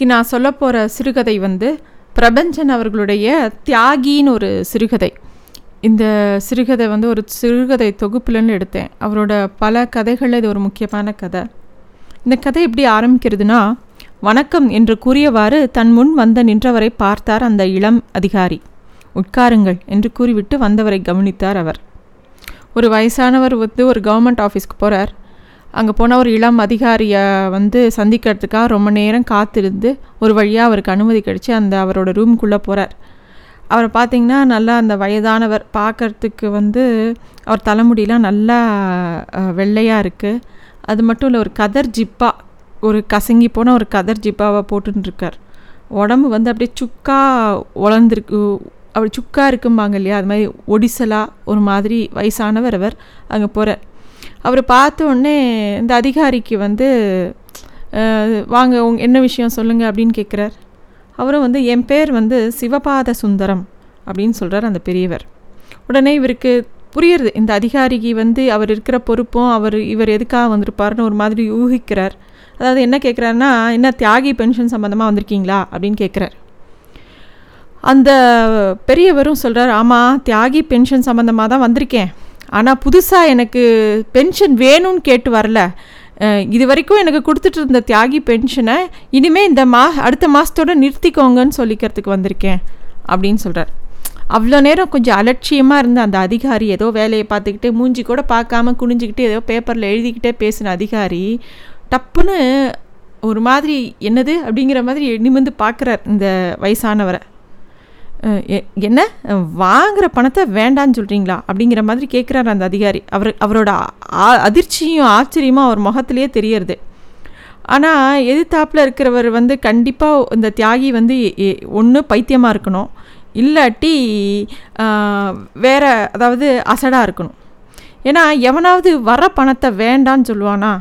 இன்றைக்கி நான் சொல்ல போகிற சிறுகதை வந்து பிரபஞ்சன் அவர்களுடைய தியாகின்னு ஒரு சிறுகதை. இந்த சிறுகதை வந்து ஒரு சிறுகதை தொகுப்புலன்னு எடுத்தேன். அவரோட பல கதைகளில் இது ஒரு முக்கியமான கதை. இந்த கதை எப்படி ஆரம்பிக்கிறதுனா வணக்கம் என்று கூறியவாறு தன் முன் வந்த நின்றவரை பார்த்தார் அந்த இளம் அதிகாரி. உட்காருங்கள் என்று கூறிவிட்டு வந்தவரை கவனித்தார் அவர். ஒரு வயசானவர் வந்து ஒரு கவர்மெண்ட் ஆஃபீஸ்க்கு போகிறார் அங்கே போனால் ஒரு இளம் அதிகாரியை வந்து சந்திக்கிறதுக்காக ரொம்ப நேரம் காத்திருந்து ஒரு வழியாக அவருக்கு அனுமதி கிடச்சி அந்த அவரோட ரூம்குள்ளே போகிறார் அவரை பார்த்திங்கன்னா நல்லா அந்த வயதானவர் பார்க்குறதுக்கு வந்து அவர் தலைமுடியெலாம் நல்லா வெள்ளையாக இருக்குது அது மட்டும் இல்லை ஒரு கதர் ஜிப்பா ஒரு கசங்கி போன ஒரு கதர் ஜிப்பாவை போட்டுருக்கார் உடம்பு வந்து அப்படியே சுக்கா உழந்திருக்கு அப்படி சுக்கா இருக்கும்பாங்க இல்லையா? அது மாதிரி ஒடிசலாக ஒரு மாதிரி வயசானவர் அவர் அங்கே போகிறார் அவர் பார்த்த உடனே இந்த அதிகாரிக்கு வந்து வாங்க உங் என்ன விஷயம் சொல்லுங்கள் அப்படின்னு கேட்குறார் அவரும் வந்து என் பேர் வந்து சிவபாத சுந்தரம் அப்படின்னு சொல்கிறார் அந்த பெரியவர். உடனே இவருக்கு புரியுறது இந்த அதிகாரிக்கு வந்து அவர் இருக்கிற பொறுப்பும் அவர் இவர் எதுக்காக வந்திருப்பாருன்னு ஒரு மாதிரி ஊகிக்கிறார். அதாவது என்ன கேட்குறாருன்னா என்ன தியாகி பென்ஷன் சம்மந்தமாக வந்திருக்கீங்களா? அப்படின்னு கேட்குறார் அந்த பெரியவரும் சொல்கிறார் ஆமாம் தியாகி பென்ஷன் சம்மந்தமாக தான் வந்திருக்கேன். ஆனால் புதுசாக எனக்கு பென்ஷன் வேணும்னு கேட்டு வரல. இது வரைக்கும் எனக்கு கொடுத்துட்டு இருந்த தியாகி பென்ஷனை இனிமேல் இந்த மா அடுத்த மாதத்தோடு நிறுத்திக்கோங்கன்னு சொல்லிக்கிறதுக்கு வந்திருக்கேன் அப்படின்னு சொல்கிறார் அவ்வளோ நேரம் கொஞ்சம் அலட்சியமாக இருந்த அந்த அதிகாரி ஏதோ வேலையை பார்த்துக்கிட்டு மூஞ்சி கூட பார்க்காம குனிஞ்சிக்கிட்டு ஏதோ பேப்பரில் எழுதிக்கிட்டே பேசின அதிகாரி டப்புன்னு ஒரு மாதிரி என்னது அப்படிங்கிற மாதிரி நிமிந்து பார்க்குறார் இந்த வயசானவரை. என்ன? வாங்குகிற பணத்தை வேண்டான்னு சொல்கிறீங்களா அப்படிங்கிற மாதிரி கேட்குறாரு அந்த அதிகாரி. அவர் அவரோட அதிர்ச்சியும் ஆச்சரியமும் அவர் முகத்திலேயே தெரியறது. ஆனால் எதிர்த்தாப்பில் இருக்கிறவர் வந்து கண்டிப்பாக இந்த தியாகி வந்து ஒன்று பைத்தியமாக இருக்கணும். இல்லாட்டி வேற அதாவது அசடாக இருக்கணும். ஏன்னா எவனாவது வர பணத்தை வேண்டான்னு சொல்லுவானா?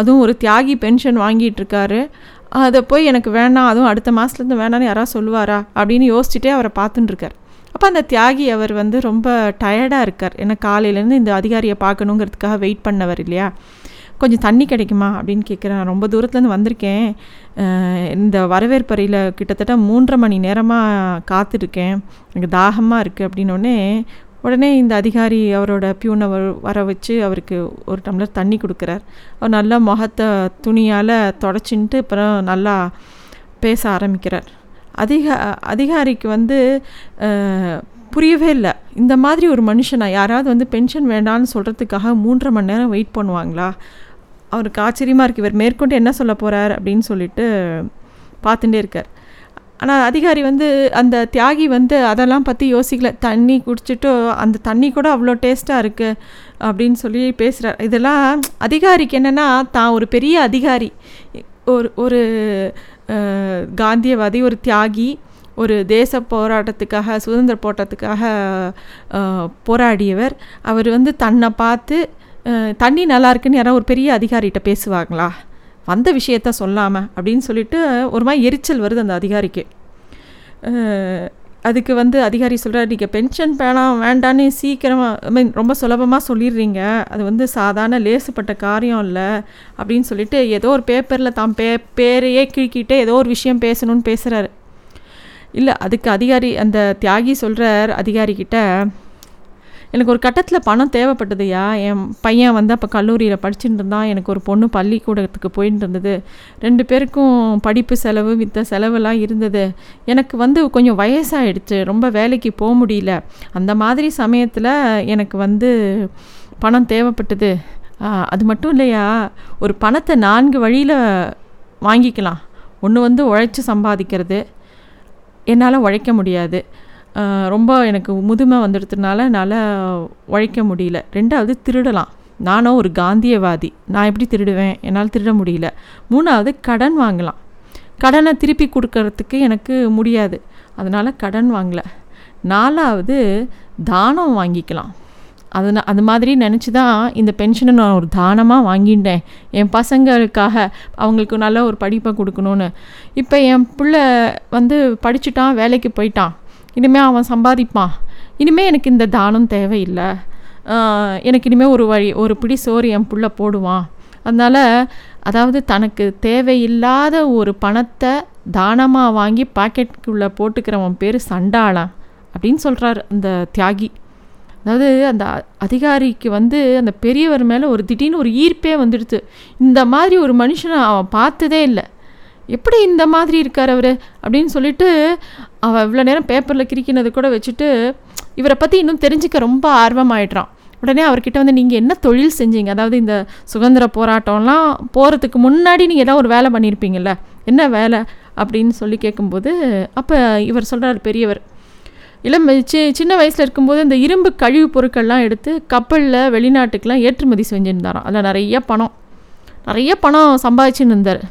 அதுவும் ஒரு தியாகி பென்ஷன் வாங்கிட்டு இருக்காரு. அதை போய் எனக்கு வேணாம் அதுவும் அடுத்த மாதத்துலேருந்து வேணான்னு யாராவது சொல்லுவாரா அப்படின்னு யோசிச்சுட்டே அவரை பார்த்துட்டுருக்கார் அப்போ அந்த தியாகி அவர் வந்து ரொம்ப டயர்டாக இருக்கார். ஏன்னா காலையிலேருந்து இந்த அதிகாரியை பார்க்கணுங்கிறதுக்காக வெயிட் பண்ணவர் இல்லையா? கொஞ்சம் தண்ணி கிடைக்குமா அப்படின்னு கேட்குறேன் ரொம்ப தூரத்துலேருந்து வந்திருக்கேன். இந்த வரவேற்பறையில் கிட்டத்தட்ட மூன்றரை மணி நேரமாக காத்துருக்கேன் எனக்கு தாகமாக இருக்குது அப்படின்னோடனே உடனே இந்த அதிகாரி அவரோட பியூனை வர வச்சு அவருக்கு ஒரு டம்ளர் தண்ணி கொடுக்குறார். அவர் நல்லா முகத்தை துணியால் தொடச்சின்ட்டு அப்புறம் நல்லா பேச ஆரம்பிக்கிறார். அதிகா அதிகாரிக்கு வந்து புரியவே இல்லை. இந்த மாதிரி ஒரு மனுஷனா யாராவது வந்து பென்ஷன் வேண்டான்னு சொல்கிறதுக்காக மூன்றரை மணி நேரம் வெயிட் பண்ணுவாங்களா? அவருக்கு ஆச்சரியமாக இருக்குது இவர் மேற்கொண்டு என்ன சொல்ல போகிறார் அப்படின்னு சொல்லிட்டு பார்த்துட்டே இருக்கார். ஆனால் அதிகாரி வந்து அந்த தியாகி வந்து அதெல்லாம் பற்றி யோசிக்கல. தண்ணி குடிச்சிட்டு அந்த தண்ணி கூட அவ்வளோ டேஸ்ட்டாக இருக்குது அப்படின்னு சொல்லி பேசுகிறார் இதெல்லாம் அதிகாரிக்கு என்னென்னா தான் ஒரு பெரிய அதிகாரி. ஒரு ஒரு காந்தியவாதி ஒரு தியாகி ஒரு தேச போராட்டத்துக்காக சுதந்திர போராட்டத்துக்காக போராடியவர். அவர் வந்து தன்னை பார்த்து தண்ணி நல்லா இருக்குன்னு யாராவது ஒரு பெரிய அதிகாரிகிட்ட பேசுவாங்களா? வந்த விஷயத்த சொல்லாமல் அப்படின்னு சொல்லிட்டு ஒரு மாதிரி எரிச்சல் வருது அந்த அதிகாரிக்கு. அதுக்கு வந்து அதிகாரி சொல்கிறார் நீங்கள் பென்ஷன் வேணாம் வேண்டான்னு சீக்கிரமாக ஐ மீன் ரொம்ப சுலபமாக சொல்லிடுறீங்க. அது வந்து சாதாரண லேசுப்பட்ட காரியம் இல்லை. அப்படின்னு சொல்லிட்டு ஏதோ ஒரு பேப்பரில் தான் பே பேரையே கிழக்கிட்டு ஏதோ ஒரு விஷயம் பேசணும்னு பேசுகிறாரு இல்லை அதுக்கு அதிகாரி அந்த தியாகி சொல்கிறார் அதிகாரிக்கிட்ட எனக்கு ஒரு கட்டத்தில் பணம் தேவைப்பட்டதுயா? என் பையன் வந்து அப்போ கல்லூரியில் படிச்சுட்டு இருந்தான். எனக்கு ஒரு பொண்ணு பள்ளிக்கூடத்துக்கு போயிட்டு இருந்தது. ரெண்டு பேருக்கும் படிப்பு செலவு மித்த செலவெல்லாம் இருந்தது. எனக்கு வந்து கொஞ்சம் வயசாகிடுச்சு ரொம்ப வேலைக்கு போக முடியல. அந்த மாதிரி சமயத்தில் எனக்கு வந்து பணம் தேவைப்பட்டது. அது மட்டும் இல்லையா? ஒரு பணத்தை நான்கு வழியில் வாங்கிக்கலாம். ஒன்று வந்து உழைச்சி சம்பாதிக்கிறது. என்னால் உழைக்க முடியாது. ரொம்ப எனக்கு முதுமை வந்துடுறதுனால என்னால் உழைக்க முடியல. ரெண்டாவது திருடலாம். நானும் ஒரு காந்தியவாதி. நான் எப்படி திருடுவேன்? என்னால் திருட முடியல. மூணாவது கடன் வாங்கலாம். கடனை திருப்பி கொடுக்கறதுக்கு எனக்கு முடியாது. அதனால் கடன் வாங்கலை. நாலாவது தானம் வாங்கிக்கலாம். அது அது மாதிரி நினச்சி தான் இந்த பென்ஷனை நான் ஒரு தானமாக வாங்கிட்டேன். என் பசங்களுக்காக அவங்களுக்கு நல்ல ஒரு படிப்பை கொடுக்கணுன்னு இப்போ என் பிள்ளை வந்து படிச்சுட்டான் வேலைக்கு போயிட்டான். இனிமேல் அவன் சம்பாதிப்பான். இனிமேல் எனக்கு இந்த தானம் தேவையில்லை. எனக்கு இனிமேல் ஒரு வழி ஒரு பிடி சோறு என் புள்ள போடுவான். அதனால் அதாவது தனக்கு தேவையில்லாத ஒரு பணத்தை தானமாக வாங்கி பாக்கெட்டுக்குள்ளே போட்டுக்கிறவன் பேர் சண்டாளன் அப்படின்னு சொல்கிறார் அந்த தியாகி. அதாவது அந்த அதிகாரிக்கு வந்து அந்த பெரியவர் மேலே ஒரு திடீர்னு ஒரு ஈர்ப்பே வந்துடுது. இந்த மாதிரி ஒரு மனுஷனை அவன் பார்த்ததே இல்லை. எப்படி இந்த மாதிரி இருக்கார் அவர் அப்படின்னு சொல்லிட்டு அவன் இவ்வளோ நேரம் பேப்பரில் கிரிக்கினது கூட வச்சுட்டு இவரை பற்றி இன்னும் தெரிஞ்சுக்க ரொம்ப ஆர்வமாயிட்றான் உடனே அவர்கிட்ட வந்து நீங்கள் என்ன தொழில் செஞ்சீங்க? அதாவது இந்த சுதந்திர போராட்டம்லாம் போகிறதுக்கு முன்னாடி நீங்கள் ஏதாவது ஒரு வேலை பண்ணியிருப்பீங்கள்ல என்ன வேலை? அப்படின்னு சொல்லி கேட்கும்போது அப்போ இவர் சொல்கிறார் பெரியவர் இளம் சி சின்ன வயசில் இருக்கும்போது இந்த இரும்பு கழிவு பொருட்கள்லாம் எடுத்து கப்பலில் வெளிநாட்டுக்கெலாம் ஏற்றுமதி செஞ்சுருந்தாராம். அதில் நிறைய பணம் நிறைய பணம் சம்பாதிச்சுன்னு இருந்தார்.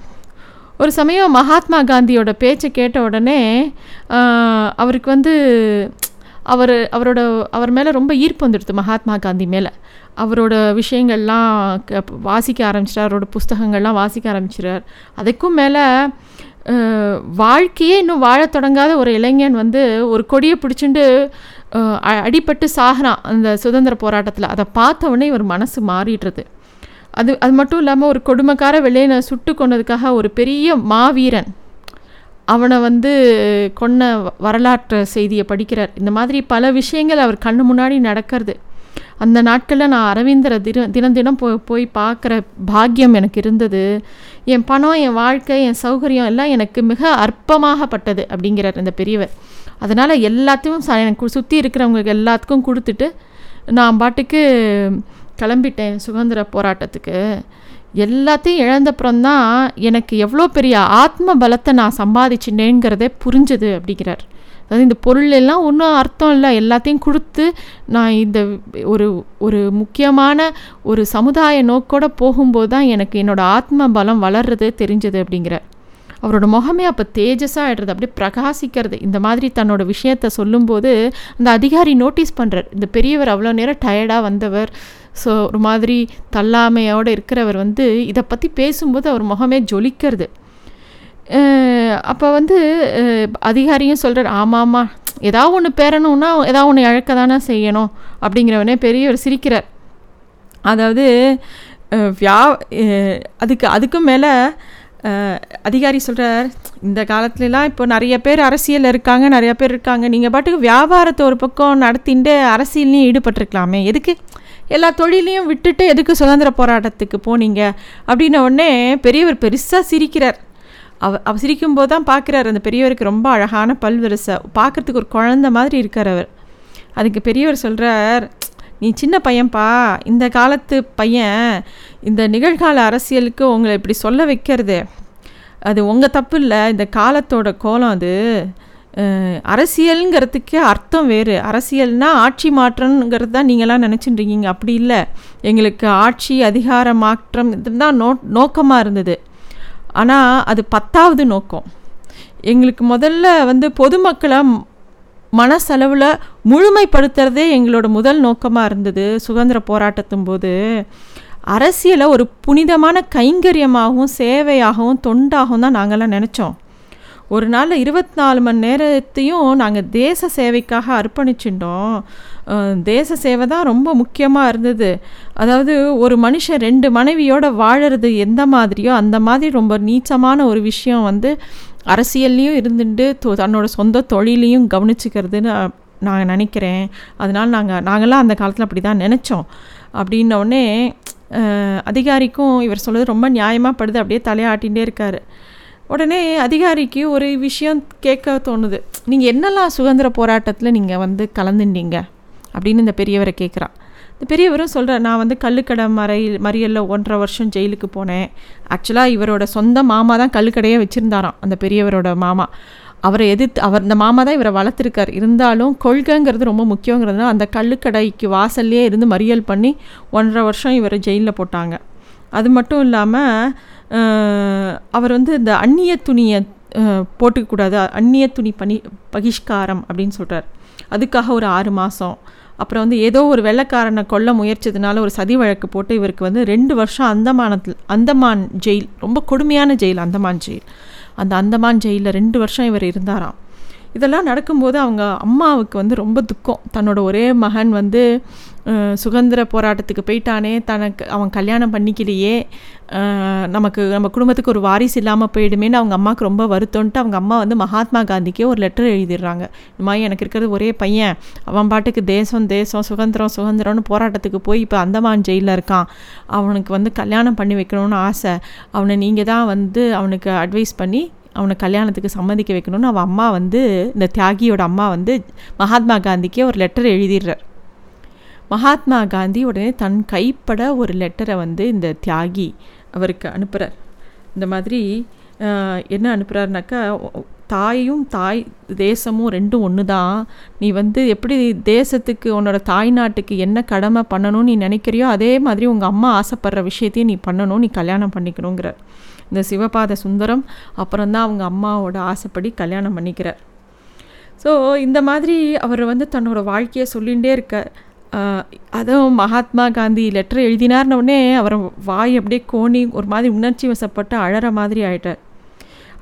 ஒரு சமயம் மகாத்மா காந்தியோட பேச்சை கேட்ட உடனே அவருக்கு வந்து அவர் அவரோட அவர் மேலே ரொம்ப ஈர்ப்பு வந்துடுது மகாத்மா காந்தி மேலே. அவரோட விஷயங்கள்லாம் வாசிக்க ஆரம்பிச்சிட்டார். அவரோட புஸ்தகங்கள்லாம் வாசிக்க ஆரம்பிச்சிட்டார் அதுக்கும் மேலே வாழ்க்கையே இன்னும் வாழ தொடங்காத ஒரு இளைஞன் வந்து ஒரு கொடியை பிடிச்சிட்டு அடிபட்டு சாகிறான் அந்த சுதந்திர போராட்டத்தில். அதை பார்த்த உடனே இவர் மனசு மாறிடுறது. அது அது மட்டும் இல்லாமல் ஒரு கொடுமைக்கார வெள்ளையனை சுட்டு கொண்டதுக்காக ஒரு பெரிய மாவீரன் அவனை வந்து கொன்ன வரலாற்று செய்தியை படிக்கிறார். இந்த மாதிரி பல விஷயங்கள் அவர் கண்ணு முன்னாடி நடக்கிறது. அந்த நாட்களில் நான் அரவிந்தரை தின தினம் தினம் போய் போய் பார்க்குற பாக்கியம் எனக்கு இருந்தது. என் பணம் என் வாழ்க்கை என் சௌகரியம் எல்லாம் எனக்கு மிக அற்பமாகப்பட்டது அப்படிங்கிறார் இந்த பெரியவர். அதனால் எல்லாத்தையும் ச எனக்கு சுற்றி இருக்கிறவங்களுக்கு எல்லாத்துக்கும் கொடுத்துட்டு நான் பாட்டுக்கு கிளம்பிட்டேன் சுதந்திர போராட்டத்துக்கு. எல்லாத்தையும் இழந்தப்புறம்தான் எனக்கு எவ்வளோ பெரிய ஆத்ம பலத்தை நான் சம்பாதிச்சினேங்கிறதே புரிஞ்சுது அப்படிங்கிறார். அதாவது இந்த பொருள் எல்லாம் ஒன்றும் அர்த்தம் இல்லை. எல்லாத்தையும் கொடுத்து நான் இந்த ஒரு ஒரு முக்கியமான ஒரு சமுதாய நோக்கோட போகும்போது தான் எனக்கு என்னோடய ஆத்ம பலம் வளர்றதே தெரிஞ்சது அப்படிங்கிற அவரோட முகமே அப்போ தேஜஸாக ஆகிடுறது அப்படியே பிரகாசிக்கிறது. இந்த மாதிரி தன்னோட விஷயத்த சொல்லும்போது அந்த அதிகாரி நோட்டீஸ் பண்ணுறார் இந்த பெரியவர் அவ்வளோ நேரம் டயர்டாக வந்தவர். ஸோ ஒரு மாதிரி தள்ளாமையோடு இருக்கிறவர் வந்து இதை பற்றி பேசும்போது அவர் முகமே ஜொலிக்கிறது. அப்போ வந்து அதிகாரியும் சொல்கிறார் ஆமாம்மா ஏதாவது ஒன்று பேரணும்னா ஏதாவது ஒன்று இழக்க தானே செய்யணும். அப்படிங்கிறவனே பெரியவர் சிரிக்கிறார். அதாவது வியா அதுக்கு அதுக்கும் மேலே அதிகாரி சொல்கிறார் இந்த காலத்துலலாம் இப்போ நிறைய பேர் அரசியலில் இருக்காங்க நிறைய பேர் இருக்காங்க. நீங்கள் பாட்டுக்கு வியாபாரத்தை ஒரு பக்கம் நடத்திட்டு அரசியல்லையும் ஈடுபட்டிருக்கலாமே. எதுக்கு எல்லா தொழிலையும் விட்டுட்டு எதுக்கு சுதந்திர போராட்டத்துக்கு போனீங்க? அப்படின்ன உடனே பெரியவர் பெருசாக சிரிக்கிறார். அவ அவ சிரிக்கும்போது தான் பார்க்குறாரு அந்த பெரியவருக்கு ரொம்ப அழகான பல்வரிசை. பார்க்குறதுக்கு ஒரு குழந்த மாதிரி இருக்கார் அவர். அதுக்கு பெரியவர் சொல்கிறார் நீ சின்ன பையன்ப்பா இந்த காலத்து பையன் இந்த நிகழ்கால அரசியலுக்கு உங்களை இப்படி சொல்ல வைக்கிறது. அது உங்கள் தப்பு இல்லை. இந்த காலத்தோட கோலம் அது. அரசியலுங்கிறதுக்கே அர்த்தம் வேறு. அரசியல்னால் ஆட்சி மாற்றம்ங்கிறது தான் நீங்களாம் நினச்சிட்டுருக்கீங்க அப்படி இல்லை. எங்களுக்கு ஆட்சி அதிகார மாற்றம் இதுதான் நோ நோக்கமாக இருந்தது. ஆனால் அது பத்தாவது நோக்கம். எங்களுக்கு முதல்ல வந்து பொதுமக்களை மனசளவில் முழுமைப்படுத்துறதே எங்களோட முதல் நோக்கமாக இருந்தது சுதந்திர போராட்டத்தும் போது. அரசியலை ஒரு புனிதமான கைங்கரியமாகவும் சேவையாகவும் தொண்டாகவும் தான் நாங்கள்லாம் நினச்சோம். ஒரு நாளில் இருபத்தி நாலு மணி நேரத்தையும் நாங்கள் தேச சேவைக்காக அர்ப்பணிச்சுட்டோம் தேச சேவை தான் ரொம்ப முக்கியமாக இருந்தது. அதாவது ஒரு மனுஷன் ரெண்டு மனைவியோடு வாழறது எந்த மாதிரியோ அந்த மாதிரி ரொம்ப நீச்சமான ஒரு விஷயம் வந்து அரசியல்லையும் இருந்துட்டு தன்னோட சொந்த தொழிலையும் கவனிச்சுக்கிறதுன்னு நான் நினைக்கிறேன். அதனால் நாங்கள் நாங்களாம் அந்த காலத்தில் அப்படி தான் நினச்சோம் அப்படின்னோடனே அதிகாரிக்கும் இவர் சொல்கிறது ரொம்ப நியாயமாக படுது. அப்படியே தலையாட்டிகிட்டே இருக்கார். உடனே அதிகாரிக்கு ஒரு விஷயம் கேட்க தோணுது. நீங்கள் என்னெல்லாம் சுதந்திர போராட்டத்தில் நீங்கள் வந்து கலந்துட்டீங்க? அப்படின்னு இந்த பெரியவரை கேட்குறான். இந்த பெரியவரும் சொல்கிறார் நான் வந்து கல்லுக்கடை மறையில் மறியலில் ஒன்றரை வருஷம் ஜெயிலுக்கு போனேன். ஆக்சுவலாக இவரோட சொந்த மாமா தான் கல்லுக்கடையே வச்சுருந்தாராம் அந்த பெரியவரோட மாமா. அவரை எதிர்த்து அவர் இந்த மாமா தான் இவரை வளர்த்துருக்கார். இருந்தாலும் கொள்கைங்கிறது ரொம்ப முக்கியங்கிறதுனால அந்த கல்லுக்கடைக்கு வாசல்லையே இருந்து மறியல் பண்ணி ஒன்றரை வருஷம் இவரை ஜெயிலில் போட்டாங்க. அது மட்டும் இல்லாமல் அவர் வந்து இந்த அந்நிய துணியை போட்டுக்கக்கூடாது. அந்நிய துணி பனி பகிஷ்காரம் அப்படின்னு சொல்கிறார் அதுக்காக ஒரு ஆறு மாதம் அப்புறம் வந்து ஏதோ ஒரு வெள்ளக்காரனை கொல்ல முயற்சினால ஒரு சதி வழக்கு போட்டு இவருக்கு வந்து ரெண்டு வருஷம் அந்தமானத்தில் அந்தமான் ஜெயில் ரொம்ப கொடுமையான ஜெயில் அந்தமான் ஜெயில். அந்த அந்தமான் ஜெயிலில் ரெண்டு வருஷம் இவர் இருந்தாராம். இதெல்லாம் நடக்கும்போது அவங்க அம்மாவுக்கு வந்து ரொம்ப துக்கம். தன்னோட ஒரே மகன் வந்து சுதந்திர போராட்டத்துக்கு போயிட்டானே தனக்கு அவன் கல்யாணம் பண்ணிக்கலையே. நமக்கு நம்ம குடும்பத்துக்கு ஒரு வாரிசு இல்லாமல் போயிடுமேன்னு அவங்க அம்மாவுக்கு ரொம்ப வருத்தம்ன்ட்டு அவங்க அம்மா வந்து மகாத்மா காந்திக்கே ஒரு லெட்டர் எழுதிடுறாங்க. இந்த மாதிரி எனக்கு இருக்கிறது ஒரே பையன். அவன் பாட்டுக்கு தேசம் தேசம் சுதந்திரம் சுதந்திரம்னு போராட்டத்துக்கு போய் இப்போ அந்தமான் ஜெயிலில் இருக்கான். அவனுக்கு வந்து கல்யாணம் பண்ணி வைக்கணும்னு ஆசை. அவனை நீங்கள் தான் வந்து அவனுக்கு அட்வைஸ் பண்ணி அவனை கல்யாணத்துக்கு சம்மதிக்க வைக்கணும்னு அவன் அம்மா வந்து இந்த தியாகியோட அம்மா வந்து மகாத்மா காந்திக்கே ஒரு லெட்டர் எழுதிடுறார். மகாத்மா காந்தி உடனே தன் கைப்பட ஒரு லெட்டரை வந்து இந்த தியாகி அவருக்கு அனுப்புகிறார் இந்த மாதிரி என்ன அனுப்புகிறாருனாக்கா தாயும் தாய் தேசமும் ரெண்டும் ஒன்று தான் நீ வந்து எப்படி தேசத்துக்கு உன்னோட தாய் நாட்டுக்கு என்ன கடமை பண்ணணும்னு நீ நினைக்கிறியோ அதே மாதிரி உங்கள் அம்மா ஆசைப்படுற விஷயத்தையும் நீ பண்ணணும் நீ கல்யாணம் பண்ணிக்கணுங்கிற இந்த சிவபாத சுந்தரம் அப்புறம் தான் அவங்க அம்மாவோட ஆசைப்படி கல்யாணம் பண்ணிக்கிறார். ஸோ இந்த மாதிரி அவர் வந்து தன்னோட வாழ்க்கையை சொல்லிகிட்டே இருக்க அதுவும் மகாத்மா காந்தி லெட்டர் எழுதினார்னோடனே அவர் வாய் அப்படியே கோணி ஒரு மாதிரி உணர்ச்சி வசப்பட்டு அழற மாதிரி ஆயிட்டார்.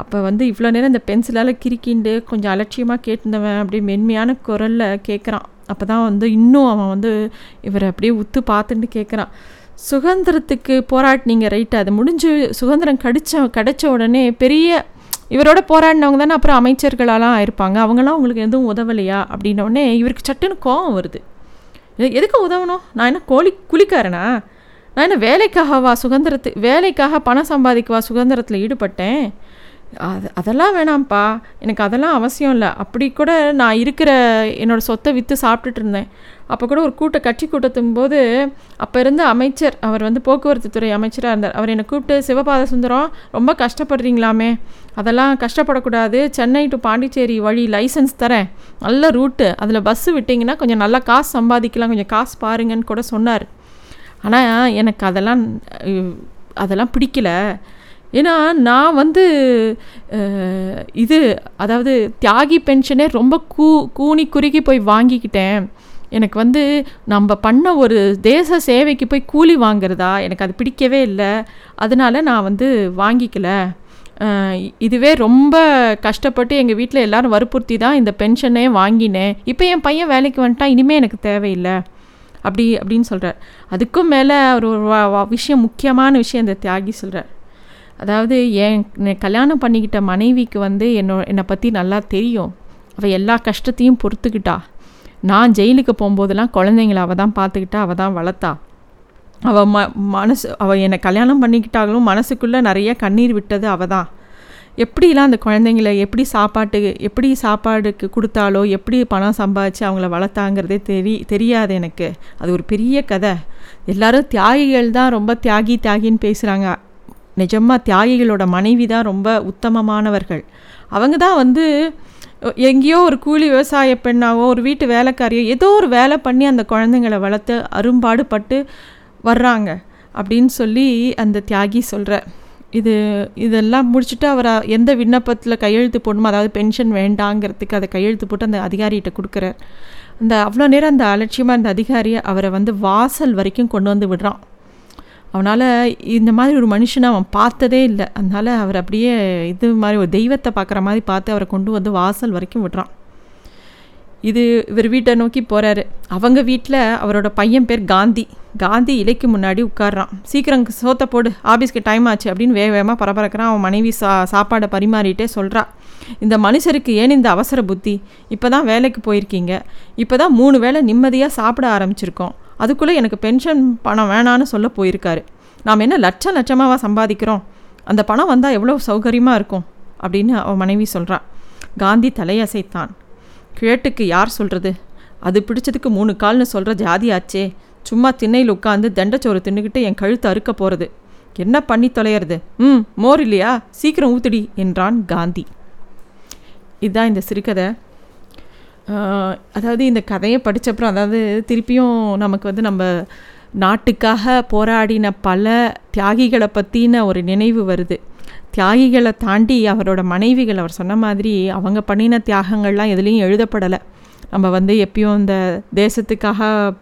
அப்போ வந்து இவ்வளோ நேரம் இந்த பென்சிலால் கிறுக்கிண்டு கொஞ்சம் அலட்சியமாக கேட்டிருந்தவன் அப்படியே மென்மையான குரலில் கேட்குறான் அப்போ தான் வந்து இன்னும் அவன் வந்து இவரை அப்படியே உத்து பார்த்துட்டு கேட்குறான் சுதந்திரத்துக்கு போராட்டினீங்க ரைட்டு அது முடிஞ்சு சுதந்திரம் கடிச்ச கிடச்ச உடனே பெரிய இவரோட போராடினவங்க தானே அப்புறம் அமைச்சர்களெல்லாம் இருப்பாங்க அவங்களாம் உங்களுக்கு எதுவும் உதவலையா? அப்படின்னோடனே இவருக்கு சட்டுன்னு கோவம் வருது. எதுக்கு உதவணும்? நான் என்ன கோழி குளிக்காரனா நான் என்ன வேலைக்காகவா சுதந்திரத்து வேலைக்காக பணம் சம்பாதிக்கவா சுதந்திரத்தில் ஈடுபட்டேன்? அது அதெல்லாம் வேணாம்ப்பா. எனக்கு அதெல்லாம் அவசியம் இல்லை. அப்படி கூட நான் இருக்கிற என்னோடய சொத்தை விற்று சாப்பிட்டுட்டு இருந்தேன். அப்போ கூட ஒரு கூட்ட கட்சி கூட்டத்தும் போது அப்போ இருந்த அமைச்சர் அவர் வந்து போக்குவரத்து துறை அமைச்சராக இருந்தார். அவர் என்னை கூப்பிட்டு சிவபாத சுந்தரம் ரொம்ப கஷ்டப்படுறீங்களாமே. அதெல்லாம் கஷ்டப்படக்கூடாது. சென்னை டு பாண்டிச்சேரி வழி லைசன்ஸ் தரேன். நல்ல ரூட்டு அதில் பஸ்ஸு விட்டிங்கன்னா கொஞ்சம் நல்லா காசு சம்பாதிக்கலாம். கொஞ்சம் காசு பாருங்கன்னு கூட சொன்னார். ஆனால் எனக்கு அதெல்லாம் அதெல்லாம் பிடிக்கல. ஏன்னா நான் வந்து இது அதாவது தியாகி பென்ஷனே ரொம்ப கூ கூனி குறுகி போய் வாங்கிக்கிட்டேன். எனக்கு வந்து நம்ம பண்ண ஒரு தேச சேவைக்கு போய் கூலி வாங்குறதா? எனக்கு அது பிடிக்கவே இல்லை. அதனால் நான் வந்து வாங்கிக்கல. இதுவே ரொம்ப கஷ்டப்பட்டு எங்கள் வீட்டில் எல்லோரும் வற்புறுத்தி தான் இந்த பென்ஷனே வாங்கினேன். இப்போ என் பையன் வேலைக்கு வந்துட்டான். இனிமேல் எனக்கு தேவையில்லை. அப்படி அப்படின்னு சொல்கிறார் அதுக்கும் மேலே ஒரு விஷயம் முக்கியமான விஷயம் இந்த தியாகி சொல்கிறார் அதாவது என் கல்யாணம் பண்ணிக்கிட்ட மனைவிக்கு வந்து என்னோ என்னை பற்றி நல்லா தெரியும். அவள் எல்லா கஷ்டத்தையும் பொறுத்துக்கிட்டா. நான் ஜெயிலுக்கு போகும்போதெல்லாம் குழந்தைங்கள அவள் தான் பார்த்துக்கிட்டா அவள் தான் வளர்த்தா. அவள் ம மனசு அவள் என்னை கல்யாணம் பண்ணிக்கிட்டாலும் மனசுக்குள்ளே நிறைய கண்ணீர் விட்டது அவள் தான். எப்படிலாம் அந்த குழந்தைங்கள எப்படி சாப்பாட்டு எப்படி சாப்பாடுக்கு கொடுத்தாலோ எப்படி பணம் சம்பாதிச்சு அவங்கள வளர்த்தாங்கிறதே தெரி தெரியாது எனக்கு. அது ஒரு பெரிய கதை. எல்லோரும் தியாகிகள் தான் ரொம்ப தியாகி தியாகின்னு பேசுகிறாங்க நிஜமாக தியாகிகளோட மனைவி தான் ரொம்ப உத்தமமானவர்கள். அவங்க தான் வந்து எங்கேயோ ஒரு கூலி விவசாய பெண்ணாவோ ஒரு வீட்டு வேலைக்காரியோ ஏதோ ஒரு வேலை பண்ணி அந்த குழந்தைங்களை வளர்த்து அரும்பாடுபட்டு வர்றாங்க அப்படின்னு சொல்லி அந்த தியாகி சொல்கிற இது இதெல்லாம் முடிச்சுட்டு அவர் எந்த விண்ணப்பத்தில் கையெழுத்து போடணுமோ அதாவது பென்ஷன் வேண்டாங்கிறதுக்கு அதை கையெழுத்து போட்டு அந்த அதிகாரிகிட்ட கொடுக்குறார். அந்த அவ்வளோ நேரம் அந்த அலட்சியமாக அந்த அதிகாரியை அவரை வந்து வாசல் வரைக்கும் கொண்டு வந்து விடுறான். அவனால் இந்த மாதிரி ஒரு மனுஷனை அவன் பார்த்ததே இல்லை. அதனால் அவர் அப்படியே இது மாதிரி ஒரு தெய்வத்தை பார்க்குற மாதிரி பார்த்து அவரை கொண்டு வந்து வாசல் வரைக்கும் விடுறான். இது இவர் வீட்டை நோக்கி போகிறாரு அவங்க வீட்டில் அவரோட பையன் பேர் காந்தி. காந்தி இலைக்கு முன்னாடி உட்காடுறான் சீக்கிரம் சோத்த போடு ஆஃபீஸ்க்கு டைம் ஆச்சு அப்படின்னு வேக வேகமாக பரபரக்கிறான். அவன் மனைவி சா சாப்பாடை பரிமாறிட்டே சொல்கிறா இந்த மனுஷருக்கு ஏன் இந்த அவசர புத்தி? இப்போ தான் வேலைக்கு போயிருக்கீங்க. இப்போ தான் மூணு வேளை நிம்மதியாக சாப்பிட ஆரம்பிச்சிருக்கோம். அதுக்குள்ளே எனக்கு பென்ஷன் பணம் வேணான்னு சொல்ல போயிருக்காரு. நாம் என்ன லட்சம் லட்சமாக சம்பாதிக்கிறோம்? அந்த பணம் வந்தால் எவ்வளோ சௌகரியமாக இருக்கும்? அப்படின்னு அவன் மனைவி சொல்கிறான் காந்தி தலையசைத்தான். கிழட்டுக்கு யார் சொல்கிறது அது பிடிச்சதுக்கு மூணு கால்னு சொல்கிற ஜாதி ஆச்சே. சும்மா திண்ணையில் உட்காந்து தண்டச்சோறு தின்னுக்கிட்டு என் கழுத்து அறுக்க போகிறது என்ன பண்ணி தொலையிறது? ம் மோர் இல்லையா? சீக்கிரம் ஊத்துடி என்றான் காந்தி. இதுதான் இந்த சிறுகதை. அதாவது இந்த கதையை படித்தப்புறம் அதாவது திருப்பியும் நமக்கு வந்து நம்ம நாட்டுக்காக போராடின பல தியாகிகளை பற்றின ஒரு நினைவு வருது. தியாகிகளை தாண்டி அவரோட மனைவிகள் அவர் சொன்ன மாதிரி அவங்க பண்ணின தியாகங்கள்லாம் எதுலேயும் எழுதப்படலை. நம்ம வந்து எப்பயும் இந்த தேசத்துக்காக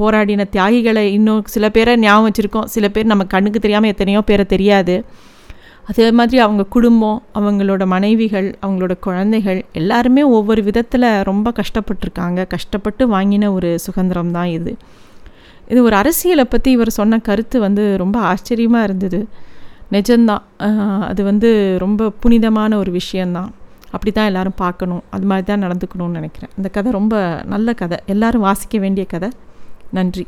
போராடின தியாகிகளை இன்னும் சில பேரை ஞாபகம் வச்சுருக்கோம். சில பேர் நம்ம கண்ணுக்கு தெரியாமல் எத்தனையோ பேரை தெரியாது. அதே மாதிரி அவங்க குடும்பம் அவங்களோட மனைவிகள் அவங்களோட குழந்தைகள் எல்லாருமே ஒவ்வொரு விதத்தில் ரொம்ப கஷ்டப்பட்டிருக்காங்க. கஷ்டப்பட்டு வாங்கின ஒரு சுதந்திரம் தான் இது. இது ஒரு அரசியலை பற்றி இவர் சொன்ன கருத்து வந்து ரொம்ப ஆச்சரியமாக இருந்தது. நிஜம்தான். அது வந்து ரொம்ப புனிதமான ஒரு விஷயந்தான் அப்படி தான் எல்லோரும் பார்க்கணும். அது மாதிரி தான் நடந்துக்கணும்னு நினைக்கிறேன். அந்த கதை ரொம்ப நல்ல கதை. எல்லோரும் வாசிக்க வேண்டிய கதை. நன்றி.